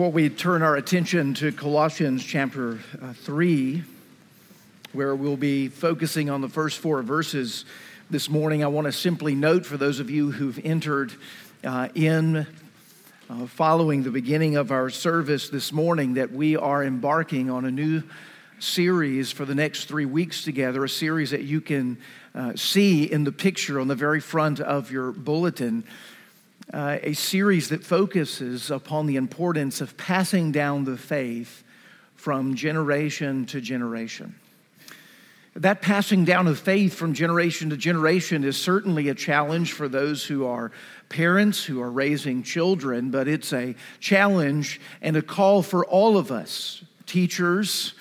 Before we turn our attention to Colossians chapter uh, 3, where we'll be focusing on the first four verses this morning, I want to simply note for those of you who've entered uh, in uh, following the beginning of our service this morning that we are embarking on a new series for the next three weeks together, a series that you can uh, see in the picture on the very front of your bulletin uh, a series that focuses upon the importance of passing down the faith from generation to generation. That passing down of faith from generation to generation is certainly a challenge for those who are parents, who are raising children, but it's a challenge and a call for all of us teachers,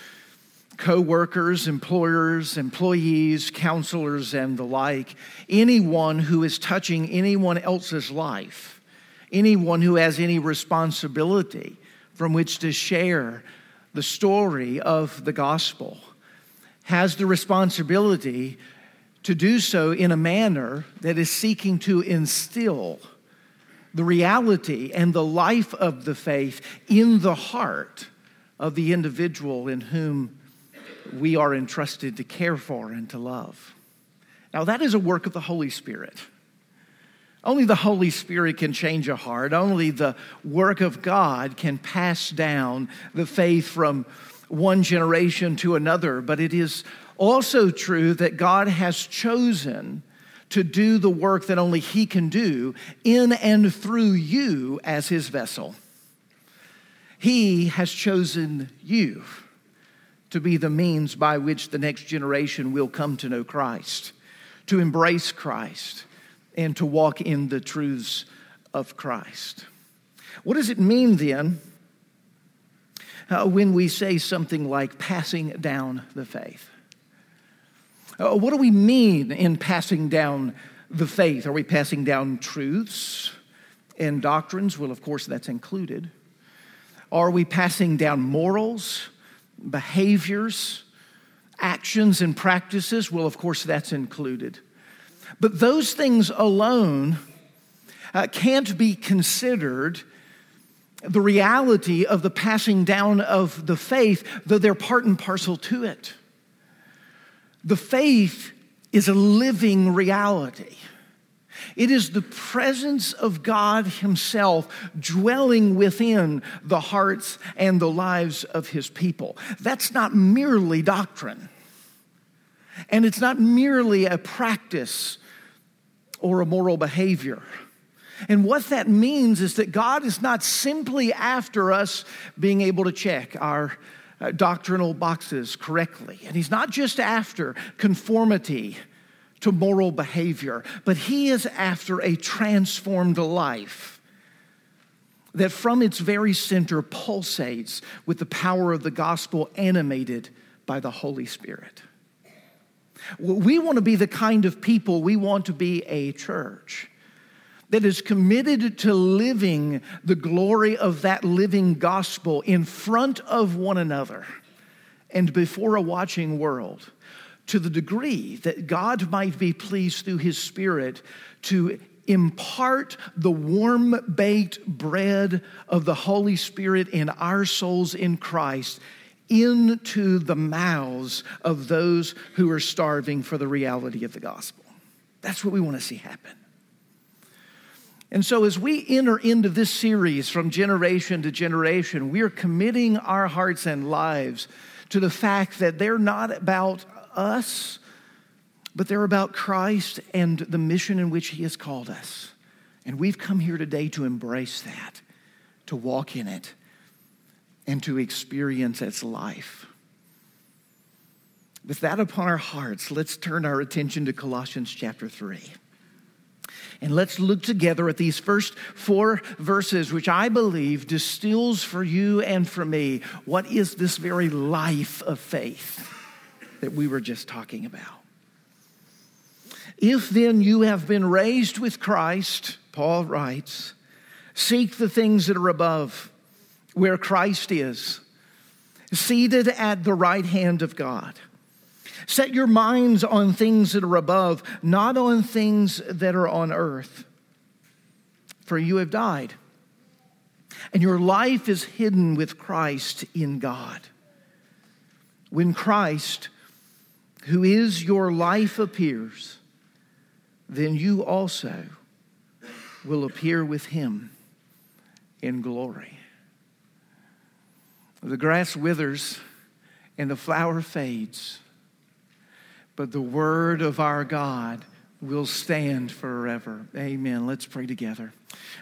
co workers, employers, employees, counselors, and the like, anyone who is touching anyone else's life, anyone who has any responsibility from which to share the story of the gospel, has the responsibility to do so in a manner that is seeking to instill the reality and the life of the faith in the heart of the individual in whom we are entrusted to care for and to love. Now, that is a work of the Holy Spirit. Only the Holy Spirit can change a heart. Only the work of God can pass down the faith from one generation to another. But it is also true that God has chosen to do the work that only He can do in and through you as His vessel. He has chosen you to be the means by which the next generation will come to know Christ, to embrace Christ, and to walk in the truths of Christ. What does it mean then uh, when we say something like passing down the faith? Uh, what do we mean in passing down the faith? Are we passing down truths and doctrines? Well, of course, that's included. Are we passing down morals? Behaviors, actions, and practices, well, of course, that's included. But those things alone uh, can't be considered the reality of the passing down of the faith, though they're part and parcel to it. The faith is a living reality. It is the presence of God Himself dwelling within the hearts and the lives of His people. That's not merely doctrine, and it's not merely a practice or a moral behavior. And what that means is that God is not simply after us being able to check our uh, doctrinal boxes correctly. And He's not just after conformity to moral behavior, but he is after a transformed life that from its very center pulsates with the power of the gospel animated by the Holy Spirit. We want to be the kind of people, we want to be a church that is committed to living the glory of that living gospel in front of one another and before a watching world to the degree that God might be pleased through his Spirit to impart the warm baked bread of the Holy Spirit in our souls in Christ into the mouths of those who are starving for the reality of the gospel. That's what we want to see happen. And so, as we enter into this series from generation to generation, we are committing our hearts and lives to the fact that they're not about us, but they're about Christ and the mission in which He has called us. And we've come here today to embrace that, to walk in it, and to experience its life. With that upon our hearts, let's turn our attention to Colossians chapter 3. And let's look together at these first four verses, which I believe distills for you and for me what is this very life of faith that we were just talking about. If then you have been raised with Christ, Paul writes, seek the things that are above, where Christ is, seated at the right hand of God. Set your minds on things that are above, not on things that are on earth. For you have died, and your life is hidden with Christ in God. When Christ, who is your life, appears, then you also will appear with him in glory. The grass withers and the flower fades, but the word of our God will stand forever. Amen. Let's pray together.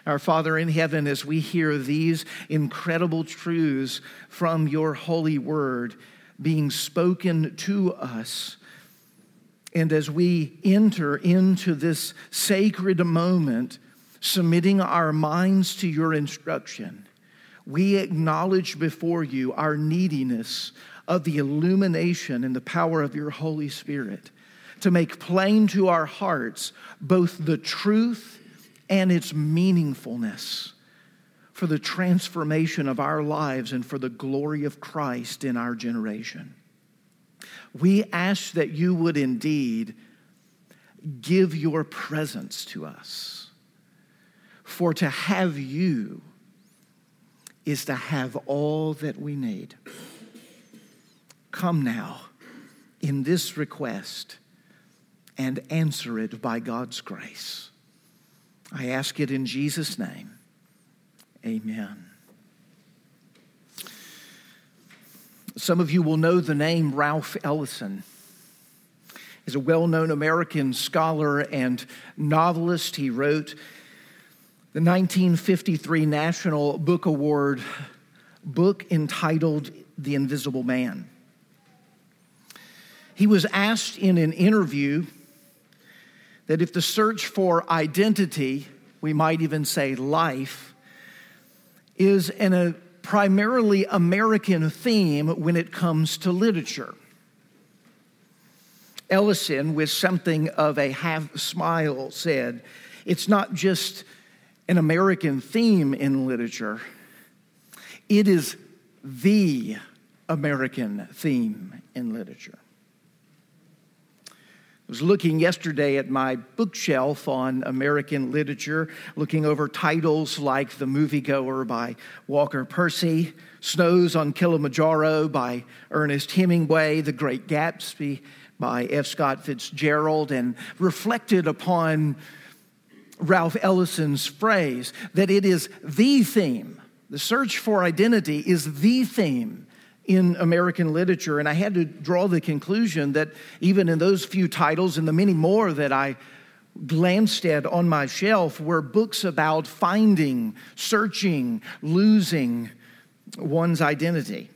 Our Father in heaven, as we hear these incredible truths from your holy word being spoken to us, and as we enter into this sacred moment, submitting our minds to your instruction, we acknowledge before you our neediness of the illumination and the power of your Holy Spirit to make plain to our hearts both the truth and its meaningfulness for the transformation of our lives and for the glory of Christ in our generation. We ask that you would indeed give your presence to us. For to have you is to have all that we need. Come now in this request and answer it by God's grace. I ask it in Jesus' name. Amen. Some of you will know the name Ralph Ellison. He's a well known American scholar and novelist. He wrote the 1953 National Book Award book entitled The Invisible Man. He was asked in an interview that if the search for identity, we might even say life, is in a uh, primarily American theme when it comes to literature. Ellison, with something of a half smile, said, It's not just an American theme in literature, it is the American theme in literature. I was looking yesterday at my bookshelf on American literature, looking over titles like The Moviegoer by Walker Percy, Snows on Kilimanjaro by Ernest Hemingway, The Great Gatsby by F. Scott Fitzgerald, and reflected upon Ralph Ellison's phrase that it is the theme. The search for identity is the theme in American literature. And I had to draw the conclusion that even in those few titles and the many more that I glanced at on my shelf were books about finding, searching, losing one's identity.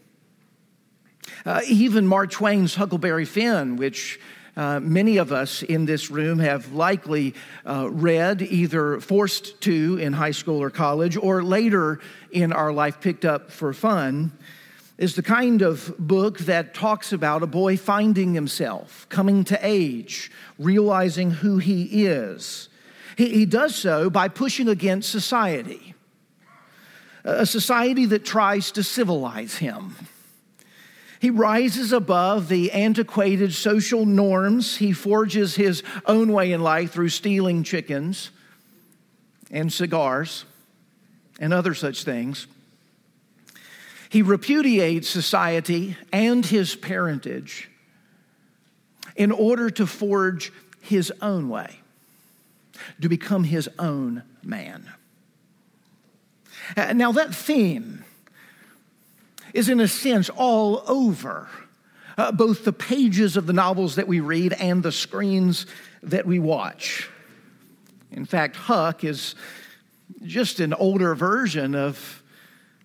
Uh, even Mark Twain's Huckleberry Finn, which uh, many of us in this room have likely uh, read, either forced to in high school or college, or later in our life picked up for fun is the kind of book that talks about a boy finding himself, coming to age, realizing who he is. He, he does so by pushing against society, a society that tries to civilize him. He rises above the antiquated social norms. He forges his own way in life through stealing chickens and cigars and other such things. He repudiates society and his parentage in order to forge his own way, to become his own man. Now, that theme is, in a sense, all over uh, both the pages of the novels that we read and the screens that we watch. In fact, Huck is just an older version of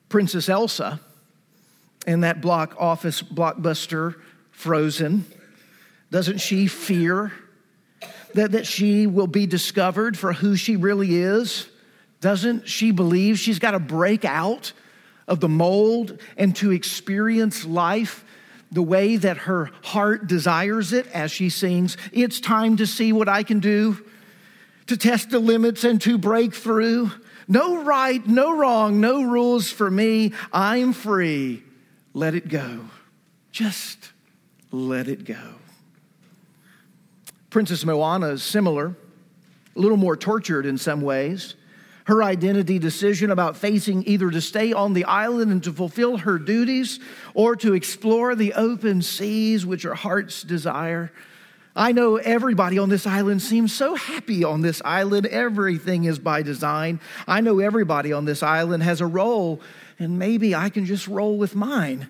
Princess Elsa in that block office blockbuster Frozen? Doesn't she fear that, that she will be discovered for who she really is? Doesn't she believe she's got to break out of the mold and to experience life the way that her heart desires it as she sings, It's time to see what I can do, to test the limits and to break through? No right, no wrong, no rules for me. I'm free let it go. Just let it go. Princess Moana is similar, a little more tortured in some ways. Her identity decision about facing either to stay on the island and to fulfill her duties or to explore the open seas which her heart's desire. I know everybody on this island seems so happy on this island. Everything is by design. I know everybody on this island has a role, and maybe I can just roll with mine.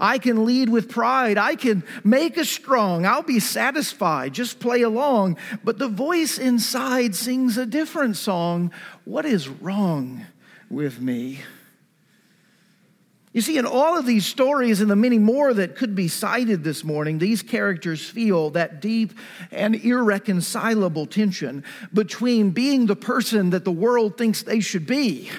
I can lead with pride. I can make us strong. I'll be satisfied. Just play along. But the voice inside sings a different song. What is wrong with me? You see, in all of these stories and the many more that could be cited this morning, these characters feel that deep and irreconcilable tension between being the person that the world thinks they should be,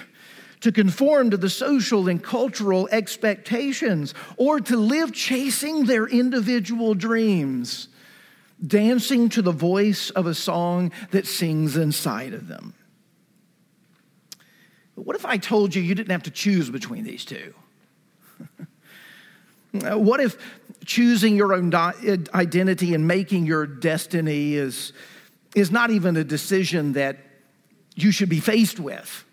to conform to the social and cultural expectations, or to live chasing their individual dreams, dancing to the voice of a song that sings inside of them. But what if I told you you didn't have to choose between these two? what if choosing your own identity and making your destiny is, is not even a decision that you should be faced with?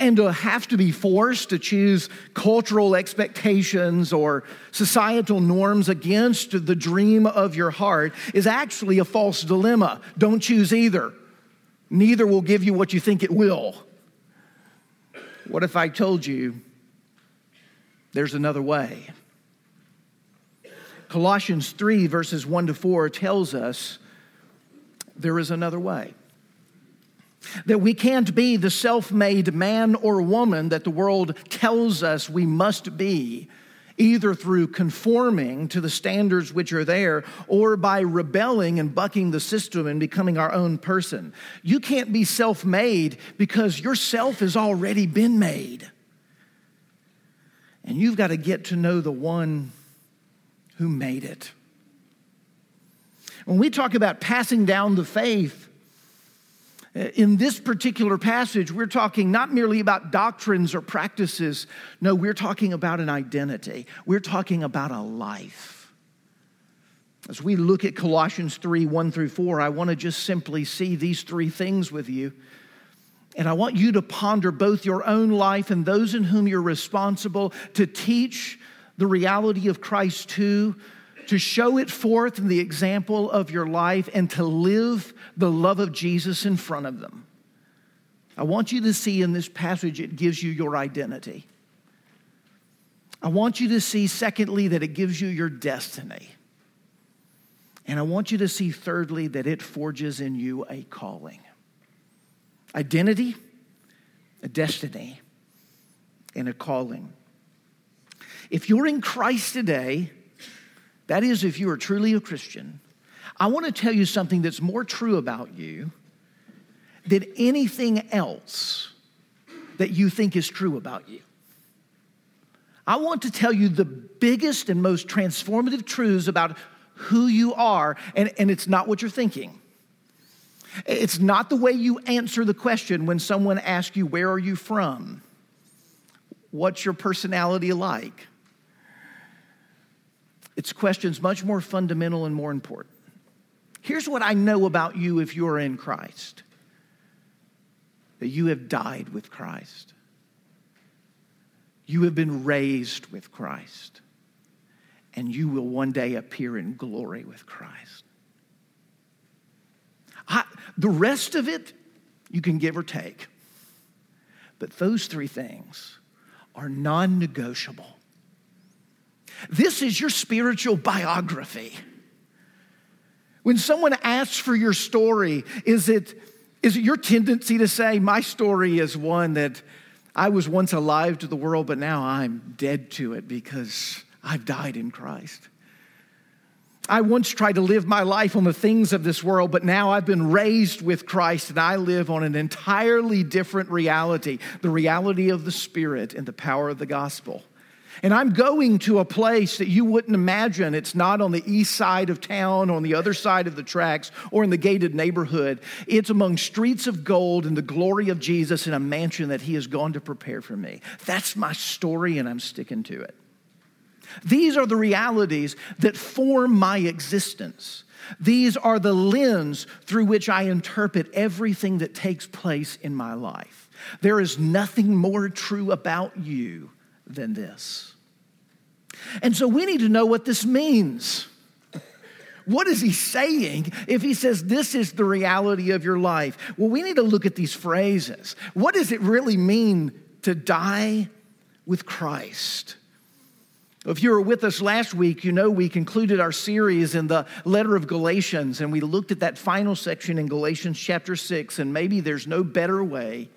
And to have to be forced to choose cultural expectations or societal norms against the dream of your heart is actually a false dilemma. Don't choose either. Neither will give you what you think it will. What if I told you there's another way. Colossians 3, verses 1 to 4, tells us there is another way. That we can't be the self made man or woman that the world tells us we must be, either through conforming to the standards which are there or by rebelling and bucking the system and becoming our own person. You can't be self made because your self has already been made. And you've got to get to know the one who made it. When we talk about passing down the faith, Uh, in this particular passage, we're talking not merely about doctrines or practices. No, we're talking about an identity. We're talking about a life. As we look at Colossians 3 1 through 4, I want to just simply see these three things with you. And I want you to ponder both your own life and those in whom you're responsible to teach the reality of Christ to, to show it forth in the example of your life, and to live the love of Jesus in front of them. I want you to see in this passage it gives you your identity. I want you to see, secondly, that it gives you your destiny. And I want you to see, thirdly, that it forges in you a calling identity, a destiny, and a calling. If you're in Christ today, that is, if you are truly a Christian, I want to tell you something that's more true about you than anything else that you think is true about you. I want to tell you the biggest and most transformative truths about who you are, and, and it's not what you're thinking. It's not the way you answer the question when someone asks you, Where are you from? What's your personality like? It's questions much more fundamental and more important. Here's what I know about you if you're in Christ that you have died with Christ, you have been raised with Christ, and you will one day appear in glory with Christ. I, the rest of it, you can give or take. But those three things are non negotiable. This is your spiritual biography. When someone asks for your story, is it, is it your tendency to say, My story is one that I was once alive to the world, but now I'm dead to it because I've died in Christ? I once tried to live my life on the things of this world, but now I've been raised with Christ and I live on an entirely different reality the reality of the Spirit and the power of the gospel. And I'm going to a place that you wouldn't imagine. It's not on the east side of town, on the other side of the tracks, or in the gated neighborhood. It's among streets of gold and the glory of Jesus in a mansion that He has gone to prepare for me. That's my story, and I'm sticking to it. These are the realities that form my existence. These are the lens through which I interpret everything that takes place in my life. There is nothing more true about you than this. And so we need to know what this means. What is he saying if he says this is the reality of your life? Well, we need to look at these phrases. What does it really mean to die with Christ? If you were with us last week, you know we concluded our series in the letter of Galatians, and we looked at that final section in Galatians chapter 6, and maybe there's no better way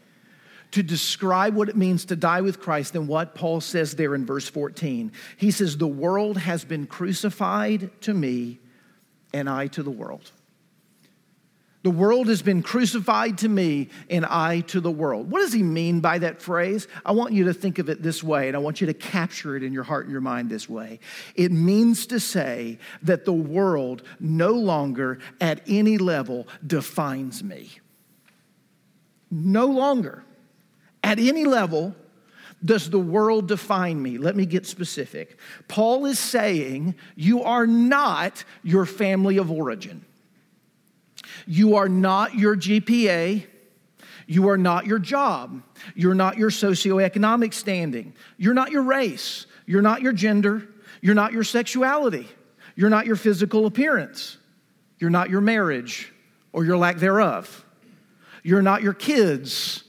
to describe what it means to die with Christ than what Paul says there in verse 14. He says, The world has been crucified to me, and I to the world. The world has been crucified to me, and I to the world. What does he mean by that phrase? I want you to think of it this way, and I want you to capture it in your heart and your mind this way. It means to say that the world no longer at any level defines me. No longer at any level does the world define me? Let me get specific. Paul is saying you are not your family of origin. You are not your GPA. You are not your job. You're not your socioeconomic standing. You're not your race. You're not your gender. You're not your sexuality. You're not your physical appearance. You're not your marriage or your lack thereof. You're not your kids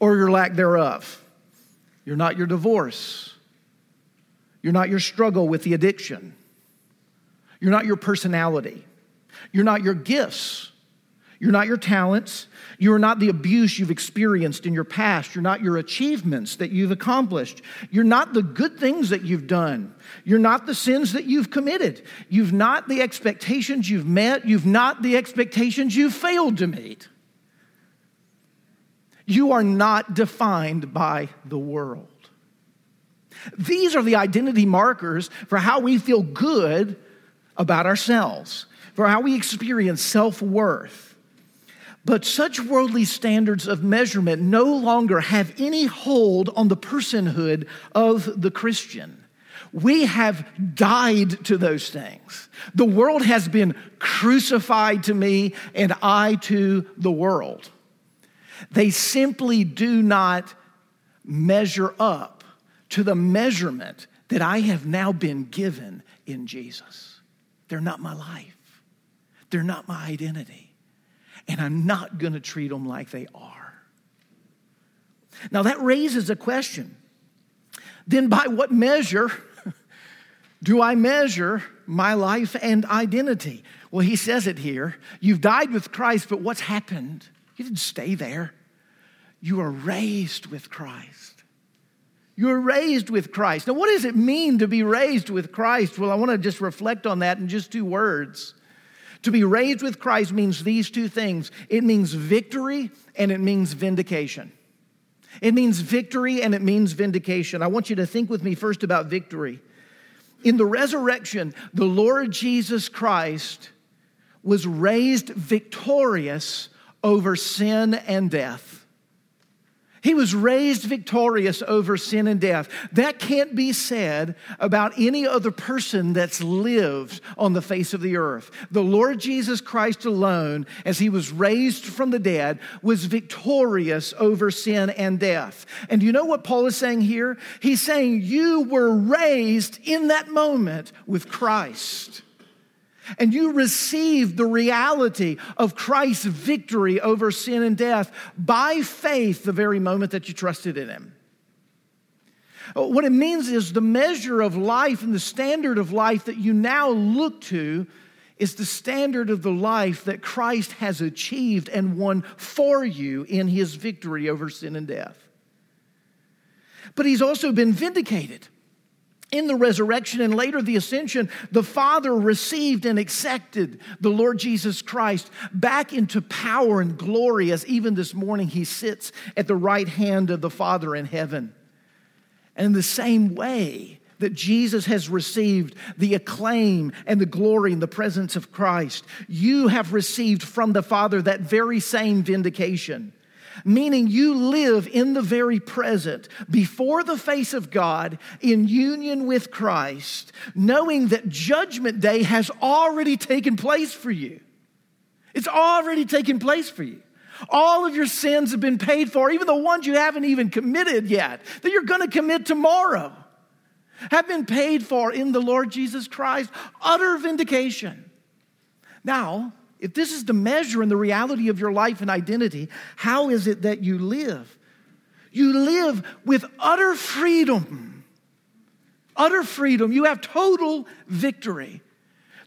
or your lack thereof. You're not your divorce. You're not your struggle with the addiction. You're not your personality. You're not your gifts. You're not your talents. You're not the abuse you've experienced in your past. You're not your achievements that you've accomplished. You're not the good things that you've done. You're not the sins that you've committed. You've not the expectations you've met. You've not the expectations you've failed to meet. You are not defined by the world. These are the identity markers for how we feel good about ourselves for how we experience self worth. But such worldly standards of measurement no longer have any hold on the personhood of the Christian. We have died to those things. The world has been crucified to me, and I to the world. They simply do not measure up to the measurement that I have now been given in Jesus. They're not my life. They're not my identity. And I'm not going to treat them like they are. Now, that raises a question. Then, by what measure do I measure my life and identity? Well, he says it here. You've died with Christ, but what's happened? You didn't stay there. You were raised with Christ. You were raised with Christ. Now, what does it mean to be raised with Christ? Well, I want to just reflect on that in just two words. To be raised with Christ means these two things it means victory and it means vindication. It means victory and it means vindication. I want you to think with me first about victory. In the resurrection, the Lord Jesus Christ was raised victorious over sin and death. He was raised victorious over sin and death. That can't be said about any other person that's lived on the face of the earth. The Lord Jesus Christ alone, as he was raised from the dead, was victorious over sin and death. And you know what Paul is saying here? He's saying you were raised in that moment with Christ and you received the reality of Christ's victory over sin and death by faith the very moment that you trusted in Him. What it means is the measure of life and the standard of life that you now look to is the standard of the life that Christ has achieved and won for you in his victory over sin and death. But he's also been vindicated in the resurrection and later the ascension, the Father received and accepted the Lord Jesus Christ back into power and glory as even this morning he sits at the right hand of the Father in heaven. And in the same way that Jesus has received the acclaim and the glory and the presence of Christ, you have received from the Father that very same vindication meaning you live in the very present, before the face of God, in union with Christ, knowing that Judgment Day has already taken place for you. It's already taken place for you. All of your sins have been paid for, even the ones you haven't even committed yet, that you're going to commit tomorrow, have been paid for in the Lord Jesus Christ. Utter vindication. Now, if this is the measure and the reality of your life and identity, how is it that you live? You live with utter freedom. Utter freedom. You have total victory.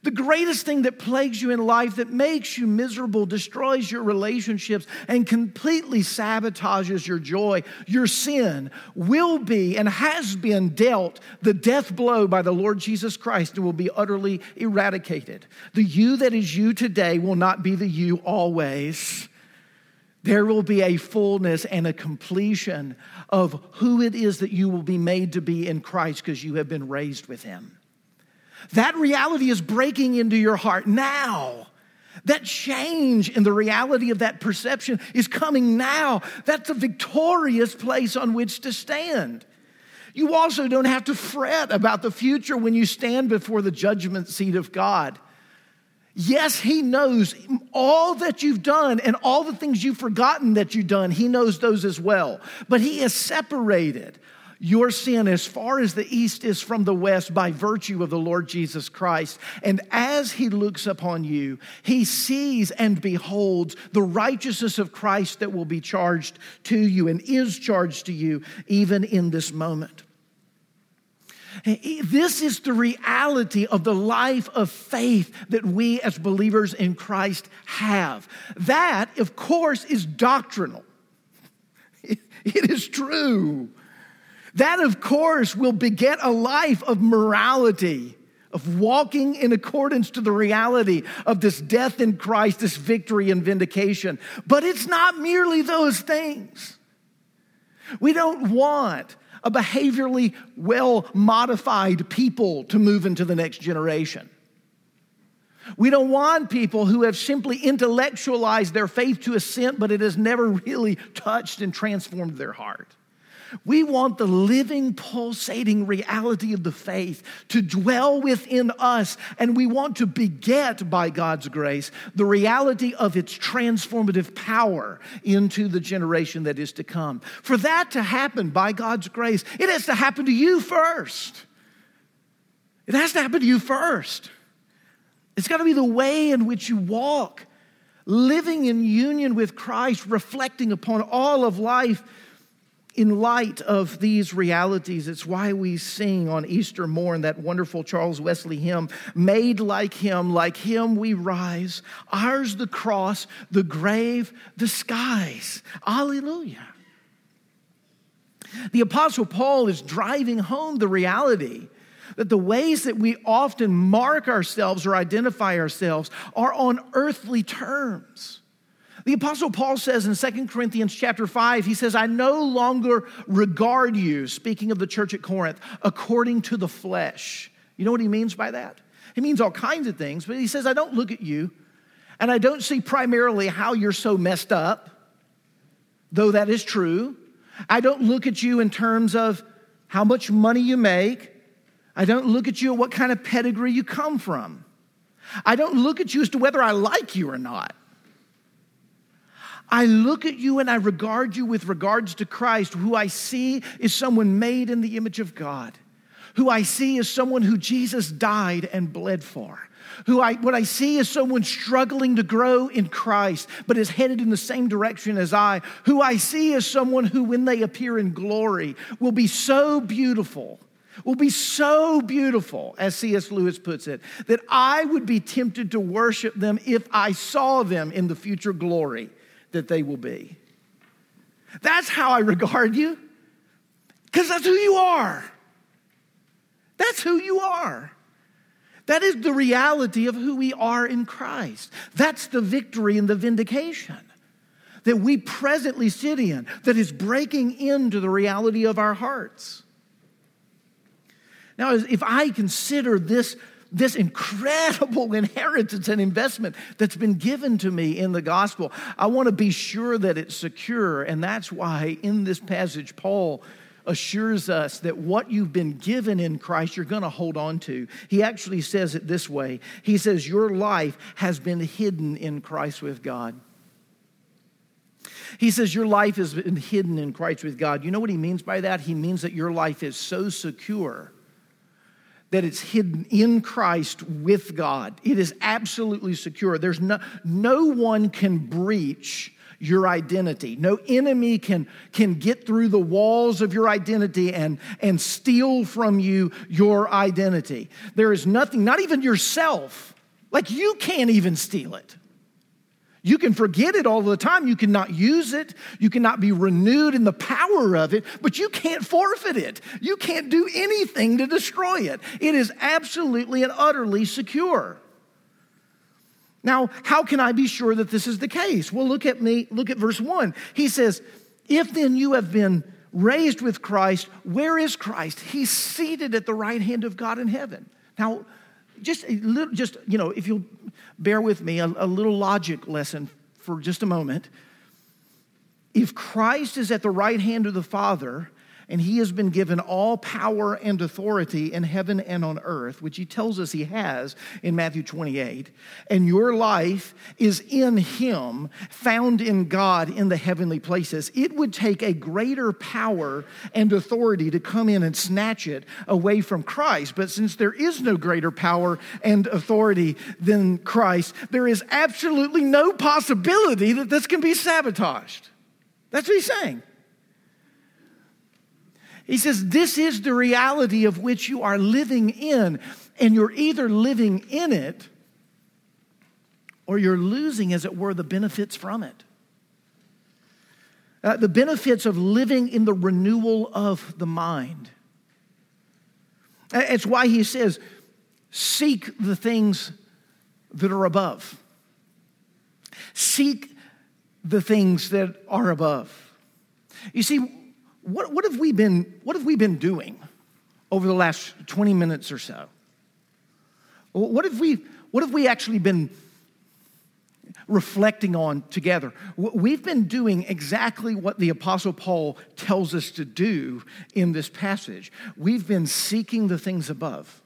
The greatest thing that plagues you in life, that makes you miserable, destroys your relationships, and completely sabotages your joy, your sin, will be and has been dealt the death blow by the Lord Jesus Christ and will be utterly eradicated. The you that is you today will not be the you always. There will be a fullness and a completion of who it is that you will be made to be in Christ because you have been raised with Him. That reality is breaking into your heart now. That change in the reality of that perception is coming now. That's a victorious place on which to stand. You also don't have to fret about the future when you stand before the judgment seat of God. Yes, He knows all that you've done and all the things you've forgotten that you've done. He knows those as well. But He has separated your sin as far as the east is from the west by virtue of the Lord Jesus Christ. And as he looks upon you, he sees and beholds the righteousness of Christ that will be charged to you and is charged to you even in this moment. This is the reality of the life of faith that we as believers in Christ have. That, of course, is doctrinal. It is true. That, of course, will beget a life of morality, of walking in accordance to the reality of this death in Christ, this victory and vindication. But it's not merely those things. We don't want a behaviorally well modified people to move into the next generation. We don't want people who have simply intellectualized their faith to assent, but it has never really touched and transformed their heart. We want the living, pulsating reality of the faith to dwell within us, and we want to beget, by God's grace, the reality of its transformative power into the generation that is to come. For that to happen by God's grace, it has to happen to you first. It has to happen to you first. It's got to be the way in which you walk, living in union with Christ, reflecting upon all of life in light of these realities, it's why we sing on Easter morn that wonderful Charles Wesley hymn, Made like Him, like Him we rise. Ours the cross, the grave, the skies. Alleluia. The Apostle Paul is driving home the reality that the ways that we often mark ourselves or identify ourselves are on earthly terms. The apostle Paul says in 2 Corinthians chapter 5, he says, I no longer regard you, speaking of the church at Corinth, according to the flesh. You know what he means by that? He means all kinds of things, but he says, I don't look at you and I don't see primarily how you're so messed up, though that is true. I don't look at you in terms of how much money you make. I don't look at you at what kind of pedigree you come from. I don't look at you as to whether I like you or not. I look at you and I regard you with regards to Christ, who I see is someone made in the image of God, who I see is someone who Jesus died and bled for. Who I, what I see is someone struggling to grow in Christ, but is headed in the same direction as I. Who I see is someone who, when they appear in glory, will be so beautiful, will be so beautiful, as C.S. Lewis puts it, that I would be tempted to worship them if I saw them in the future glory that they will be. That's how I regard you, because that's who you are. That's who you are. That is the reality of who we are in Christ. That's the victory and the vindication that we presently sit in, that is breaking into the reality of our hearts. Now, if I consider this this incredible inheritance and investment that's been given to me in the gospel. I want to be sure that it's secure. And that's why in this passage, Paul assures us that what you've been given in Christ, you're going to hold on to. He actually says it this way He says, Your life has been hidden in Christ with God. He says, Your life has been hidden in Christ with God. You know what he means by that? He means that your life is so secure that it's hidden in Christ with God. It is absolutely secure. There's no, no one can breach your identity. No enemy can, can get through the walls of your identity and, and steal from you your identity. There is nothing, not even yourself, like you can't even steal it. You can forget it all the time. You cannot use it. You cannot be renewed in the power of it, but you can't forfeit it. You can't do anything to destroy it. It is absolutely and utterly secure. Now, how can I be sure that this is the case? Well, look at me, look at verse 1. He says, If then you have been raised with Christ, where is Christ? He's seated at the right hand of God in heaven. Now, just a little, just, you know, if you'll bear with me, a, a little logic lesson for just a moment. If Christ is at the right hand of the Father, and he has been given all power and authority in heaven and on earth, which he tells us he has in Matthew 28. And your life is in him, found in God in the heavenly places. It would take a greater power and authority to come in and snatch it away from Christ. But since there is no greater power and authority than Christ, there is absolutely no possibility that this can be sabotaged. That's what he's saying. He says, This is the reality of which you are living in, and you're either living in it or you're losing, as it were, the benefits from it. Uh, the benefits of living in the renewal of the mind. It's why he says, Seek the things that are above. Seek the things that are above. You see, what, what, have we been, what have we been doing over the last 20 minutes or so? What have we, what have we actually been reflecting on together? We've been doing exactly what the Apostle Paul tells us to do in this passage. We've been seeking the things above.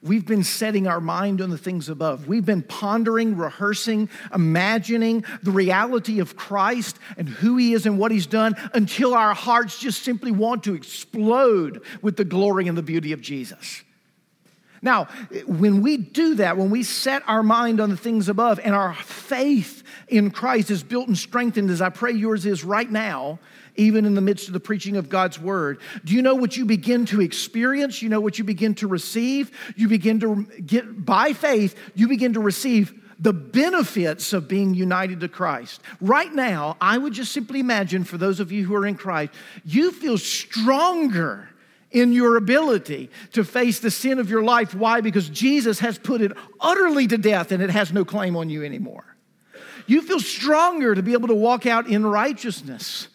We've been setting our mind on the things above. We've been pondering, rehearsing, imagining the reality of Christ and who He is and what He's done until our hearts just simply want to explode with the glory and the beauty of Jesus. Now, when we do that, when we set our mind on the things above and our faith in Christ is built and strengthened, as I pray yours is right now, even in the midst of the preaching of God's word. Do you know what you begin to experience? You know what you begin to receive? You begin to get, by faith, you begin to receive the benefits of being united to Christ. Right now, I would just simply imagine for those of you who are in Christ, you feel stronger in your ability to face the sin of your life. Why? Because Jesus has put it utterly to death and it has no claim on you anymore. You feel stronger to be able to walk out in righteousness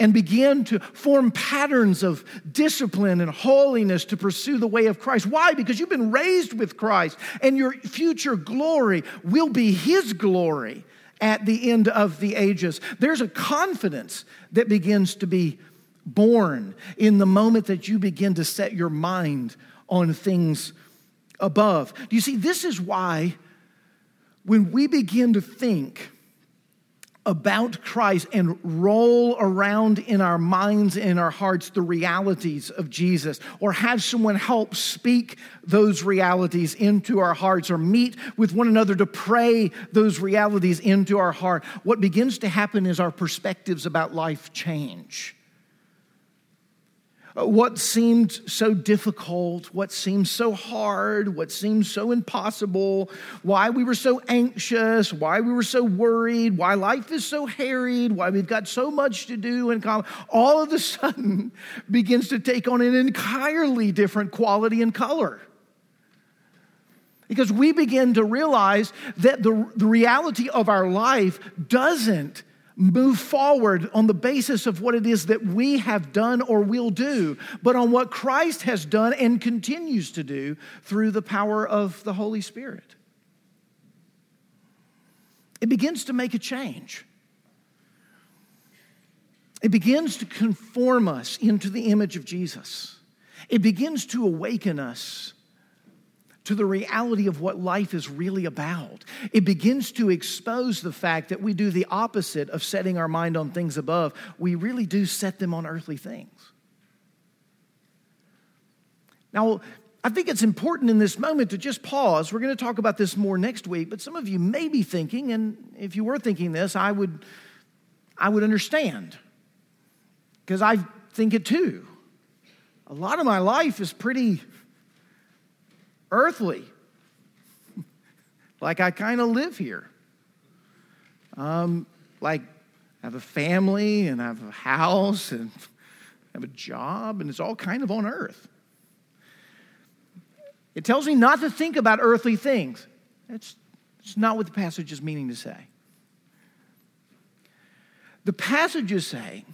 and begin to form patterns of discipline and holiness to pursue the way of Christ. Why? Because you've been raised with Christ, and your future glory will be His glory at the end of the ages. There's a confidence that begins to be born in the moment that you begin to set your mind on things above. Do you see? This is why when we begin to think, about Christ and roll around in our minds and in our hearts the realities of Jesus, or have someone help speak those realities into our hearts, or meet with one another to pray those realities into our heart, what begins to happen is our perspectives about life change. Uh, what seemed so difficult, what seemed so hard, what seemed so impossible, why we were so anxious, why we were so worried, why life is so harried, why we've got so much to do and all of a sudden begins to take on an entirely different quality and color. Because we begin to realize that the, the reality of our life doesn't move forward on the basis of what it is that we have done or will do, but on what Christ has done and continues to do through the power of the Holy Spirit. It begins to make a change. It begins to conform us into the image of Jesus. It begins to awaken us to the reality of what life is really about. It begins to expose the fact that we do the opposite of setting our mind on things above. We really do set them on earthly things. Now, I think it's important in this moment to just pause. We're going to talk about this more next week, but some of you may be thinking, and if you were thinking this, I would, I would understand because I think it too. A lot of my life is pretty earthly. like I kind of live here. Um, like I have a family and I have a house and I have a job, and it's all kind of on earth. It tells me not to think about earthly things. That's, that's not what the passage is meaning to say. The passage is saying,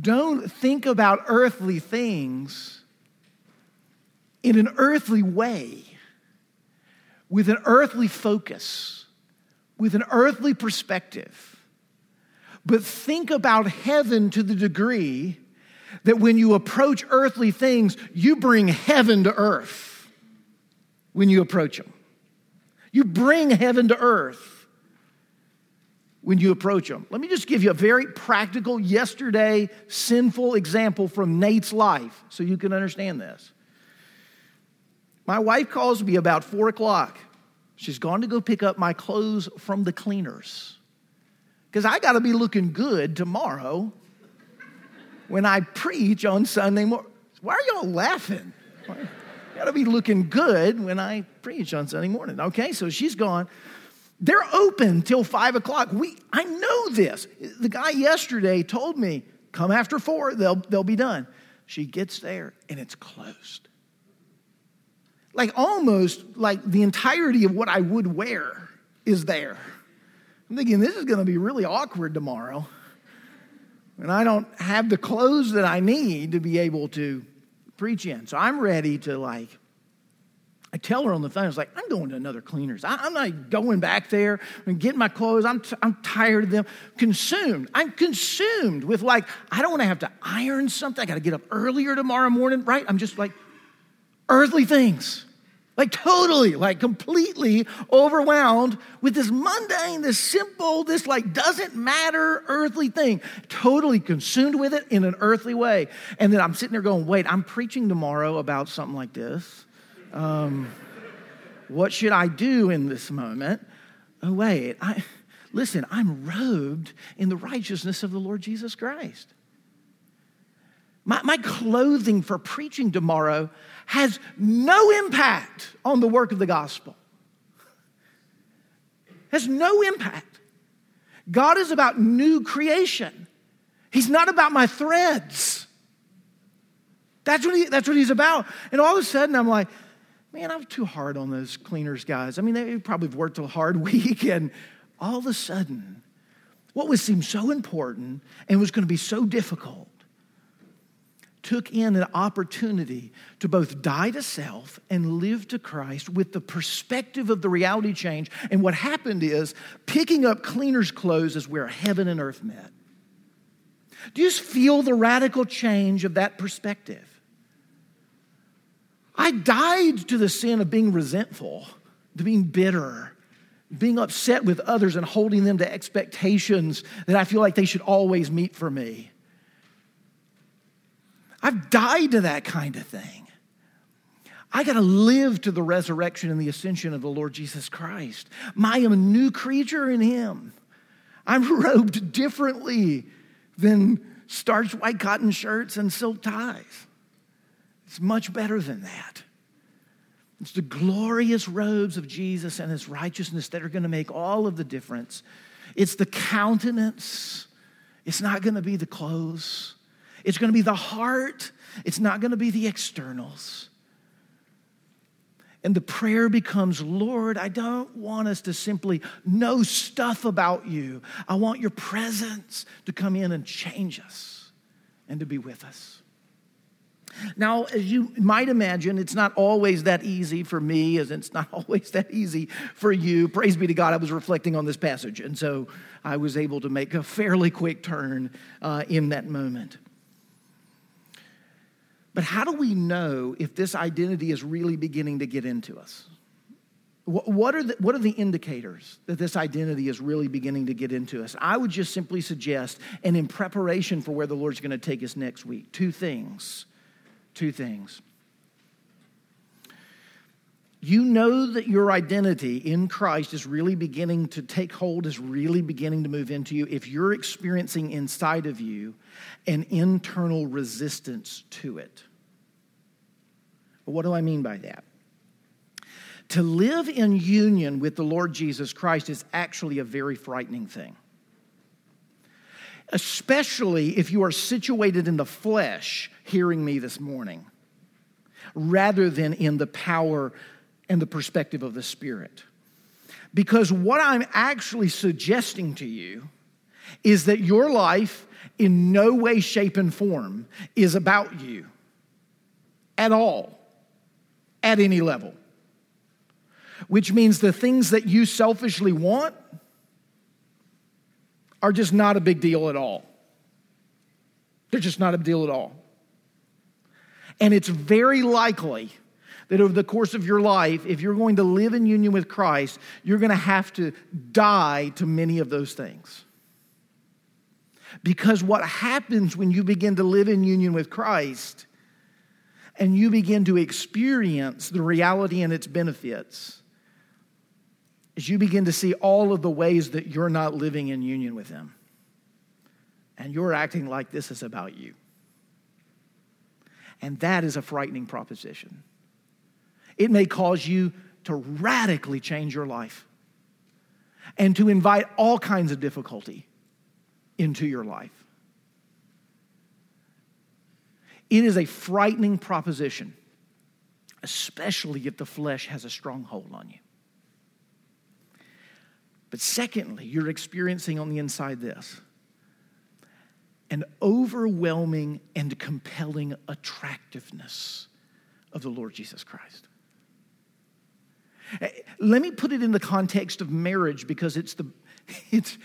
don't think about earthly things in an earthly way, with an earthly focus, with an earthly perspective. But think about heaven to the degree that when you approach earthly things, you bring heaven to earth when you approach them. You bring heaven to earth when you approach them. Let me just give you a very practical, yesterday, sinful example from Nate's life so you can understand this. My wife calls me about four o'clock. She's gone to go pick up my clothes from the cleaners. Because I got to be looking good tomorrow when I preach on Sunday morning. Why are y'all laughing? got to be looking good when I preach on Sunday morning. Okay, so she's gone. They're open till five o'clock. We, I know this. The guy yesterday told me, come after four, they'll, they'll be done. She gets there and it's closed like almost like the entirety of what I would wear is there. I'm thinking this is going to be really awkward tomorrow. And I don't have the clothes that I need to be able to preach in. So I'm ready to like, I tell her on the phone, I was like, I'm going to another cleaner's. I, am not going back there and getting my clothes. I'm, t- I'm tired of them. Consumed. I'm consumed with like, I don't want to have to iron something. I got to get up earlier tomorrow morning, right? I'm just like, earthly things. Like totally, like completely overwhelmed with this mundane, this simple, this like doesn't matter earthly thing. Totally consumed with it in an earthly way. And then I'm sitting there going, wait, I'm preaching tomorrow about something like this. Um, what should I do in this moment? Oh, wait, I, listen, I'm robed in the righteousness of the Lord Jesus Christ. My, my clothing for preaching tomorrow has no impact on the work of the gospel. Has no impact. God is about new creation. He's not about my threads. That's what, he, that's what he's about. And all of a sudden, I'm like, man, I'm too hard on those cleaners guys. I mean, they probably have worked a hard week. And all of a sudden, what would seem so important and was going to be so difficult took in an opportunity to both die to self and live to Christ with the perspective of the reality change. And what happened is picking up cleaner's clothes is where heaven and earth met. Do you feel the radical change of that perspective? I died to the sin of being resentful, to being bitter, being upset with others and holding them to expectations that I feel like they should always meet for me. I've died to that kind of thing. I got to live to the resurrection and the ascension of the Lord Jesus Christ. I am a new creature in Him. I'm robed differently than starched white cotton shirts and silk ties. It's much better than that. It's the glorious robes of Jesus and His righteousness that are going to make all of the difference. It's the countenance, it's not going to be the clothes. It's going to be the heart, it's not going to be the externals. And the prayer becomes, Lord, I don't want us to simply know stuff about you. I want your presence to come in and change us and to be with us. Now, as you might imagine, it's not always that easy for me, as it's not always that easy for you. Praise be to God, I was reflecting on this passage, and so I was able to make a fairly quick turn uh, in that moment. But how do we know if this identity is really beginning to get into us? What are, the, what are the indicators that this identity is really beginning to get into us? I would just simply suggest, and in preparation for where the Lord's going to take us next week, two things two things. You know that your identity in Christ is really beginning to take hold, is really beginning to move into you if you're experiencing inside of you an internal resistance to it. But what do I mean by that? To live in union with the Lord Jesus Christ is actually a very frightening thing especially if you are situated in the flesh hearing me this morning, rather than in the power and the perspective of the Spirit. Because what I'm actually suggesting to you is that your life, in no way, shape, and form, is about you at all, at any level. Which means the things that you selfishly want are just not a big deal at all. They're just not a deal at all. And it's very likely that over the course of your life, if you're going to live in union with Christ, you're going to have to die to many of those things. Because what happens when you begin to live in union with Christ and you begin to experience the reality and its benefits is you begin to see all of the ways that you're not living in union with Him. And you're acting like this is about you. And that is a frightening proposition. It may cause you to radically change your life and to invite all kinds of difficulty into your life. It is a frightening proposition, especially if the flesh has a stronghold on you. But secondly, you're experiencing on the inside this an overwhelming and compelling attractiveness of the Lord Jesus Christ. Eh, let me put it in the context of marriage because it's the it's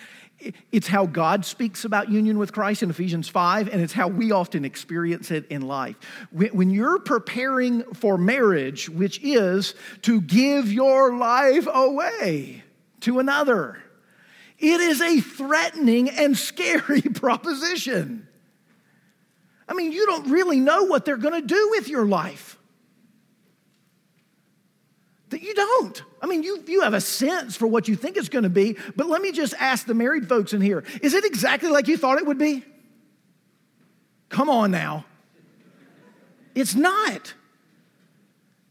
it's how God speaks about union with Christ in Ephesians 5, and it's how we often experience it in life. When you're preparing for marriage, which is to give your life away, to another. It is a threatening and scary proposition. I mean, you don't really know what they're going to do with your life. That you don't. I mean, you, you have a sense for what you think it's going to be, but let me just ask the married folks in here is it exactly like you thought it would be? Come on now. It's not.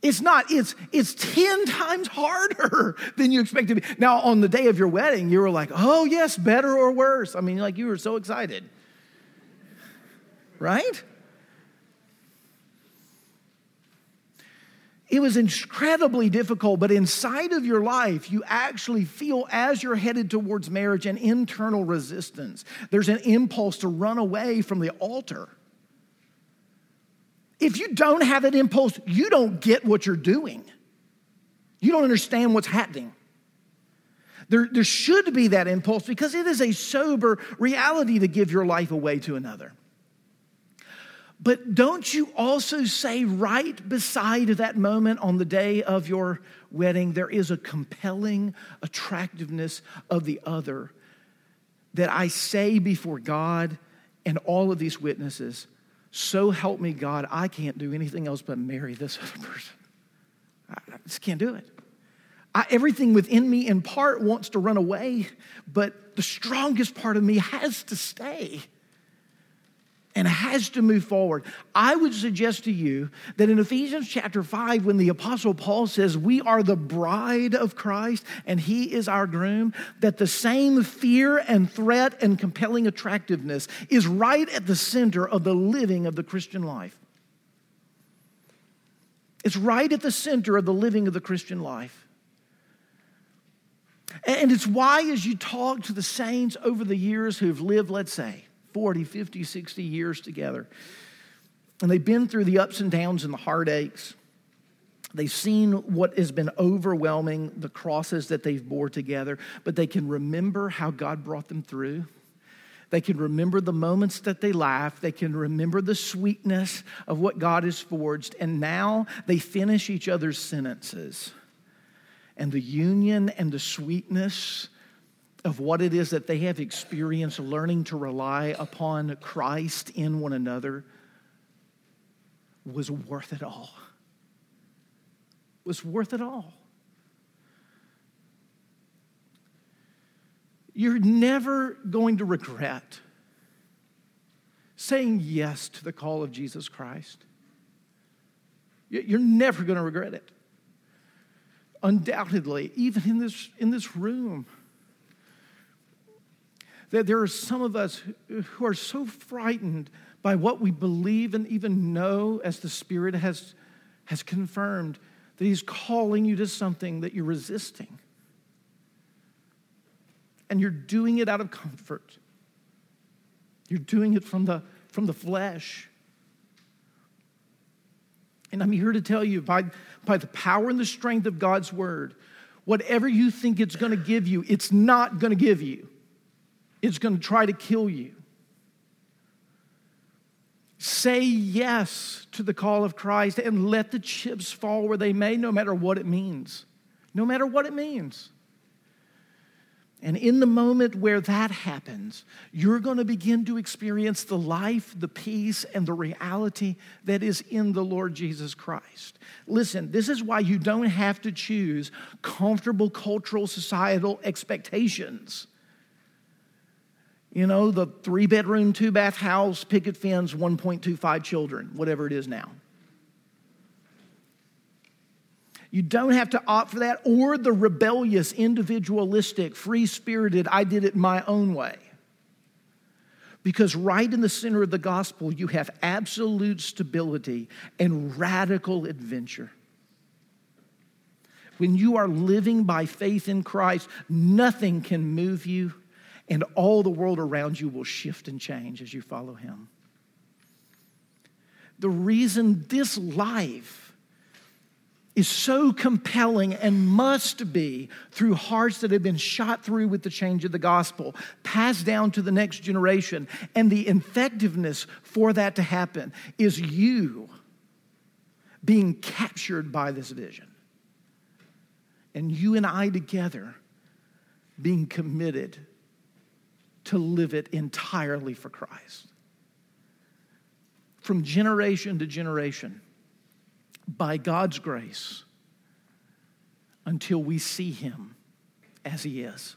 It's not, it's, it's 10 times harder than you expect to be. Now, on the day of your wedding, you were like, oh, yes, better or worse. I mean, like you were so excited. Right? It was incredibly difficult, but inside of your life, you actually feel as you're headed towards marriage an internal resistance. There's an impulse to run away from the altar. If you don't have that impulse, you don't get what you're doing. You don't understand what's happening. There, there should be that impulse because it is a sober reality to give your life away to another. But don't you also say, right beside that moment on the day of your wedding, there is a compelling attractiveness of the other that I say before God and all of these witnesses so help me God, I can't do anything else but marry this other person. I just can't do it. I, everything within me, in part, wants to run away, but the strongest part of me has to stay and has to move forward. I would suggest to you that in Ephesians chapter 5, when the Apostle Paul says, We are the bride of Christ and he is our groom, that the same fear and threat and compelling attractiveness is right at the center of the living of the Christian life. It's right at the center of the living of the Christian life. And it's why, as you talk to the saints over the years who've lived, let's say, 40, 50, 60 years together, and they've been through the ups and downs and the heartaches, they've seen what has been overwhelming, the crosses that they've bore together, but they can remember how God brought them through. They can remember the moments that they laughed. They can remember the sweetness of what God has forged. And now they finish each other's sentences and the union and the sweetness of what it is that they have experienced learning to rely upon Christ in one another was worth it all. Was worth it all. You're never going to regret saying yes to the call of Jesus Christ. You're never going to regret it undoubtedly, even in this, in this room, that there are some of us who are so frightened by what we believe and even know as the Spirit has, has confirmed that He's calling you to something that you're resisting. And you're doing it out of comfort. You're doing it from the, from the flesh. And I'm here to tell you by, by the power and the strength of God's word, whatever you think it's going to give you, it's not going to give you. It's going to try to kill you. Say yes to the call of Christ and let the chips fall where they may, no matter what it means. No matter what it means. And in the moment where that happens, you're going to begin to experience the life, the peace, and the reality that is in the Lord Jesus Christ. Listen, this is why you don't have to choose comfortable cultural societal expectations. You know, the three bedroom, two bath house, picket fence, 1.25 children, whatever it is now. You don't have to opt for that or the rebellious, individualistic, free spirited, I did it my own way. Because right in the center of the gospel, you have absolute stability and radical adventure. When you are living by faith in Christ, nothing can move you, and all the world around you will shift and change as you follow Him. The reason this life is so compelling and must be through hearts that have been shot through with the change of the gospel, passed down to the next generation. And the effectiveness for that to happen is you being captured by this vision. And you and I together being committed to live it entirely for Christ. From generation to generation by God's grace until we see him as he is.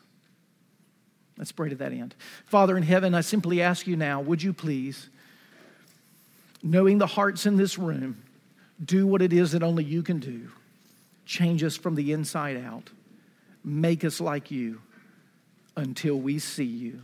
Let's pray to that end. Father in heaven, I simply ask you now, would you please, knowing the hearts in this room, do what it is that only you can do. Change us from the inside out. Make us like you until we see you.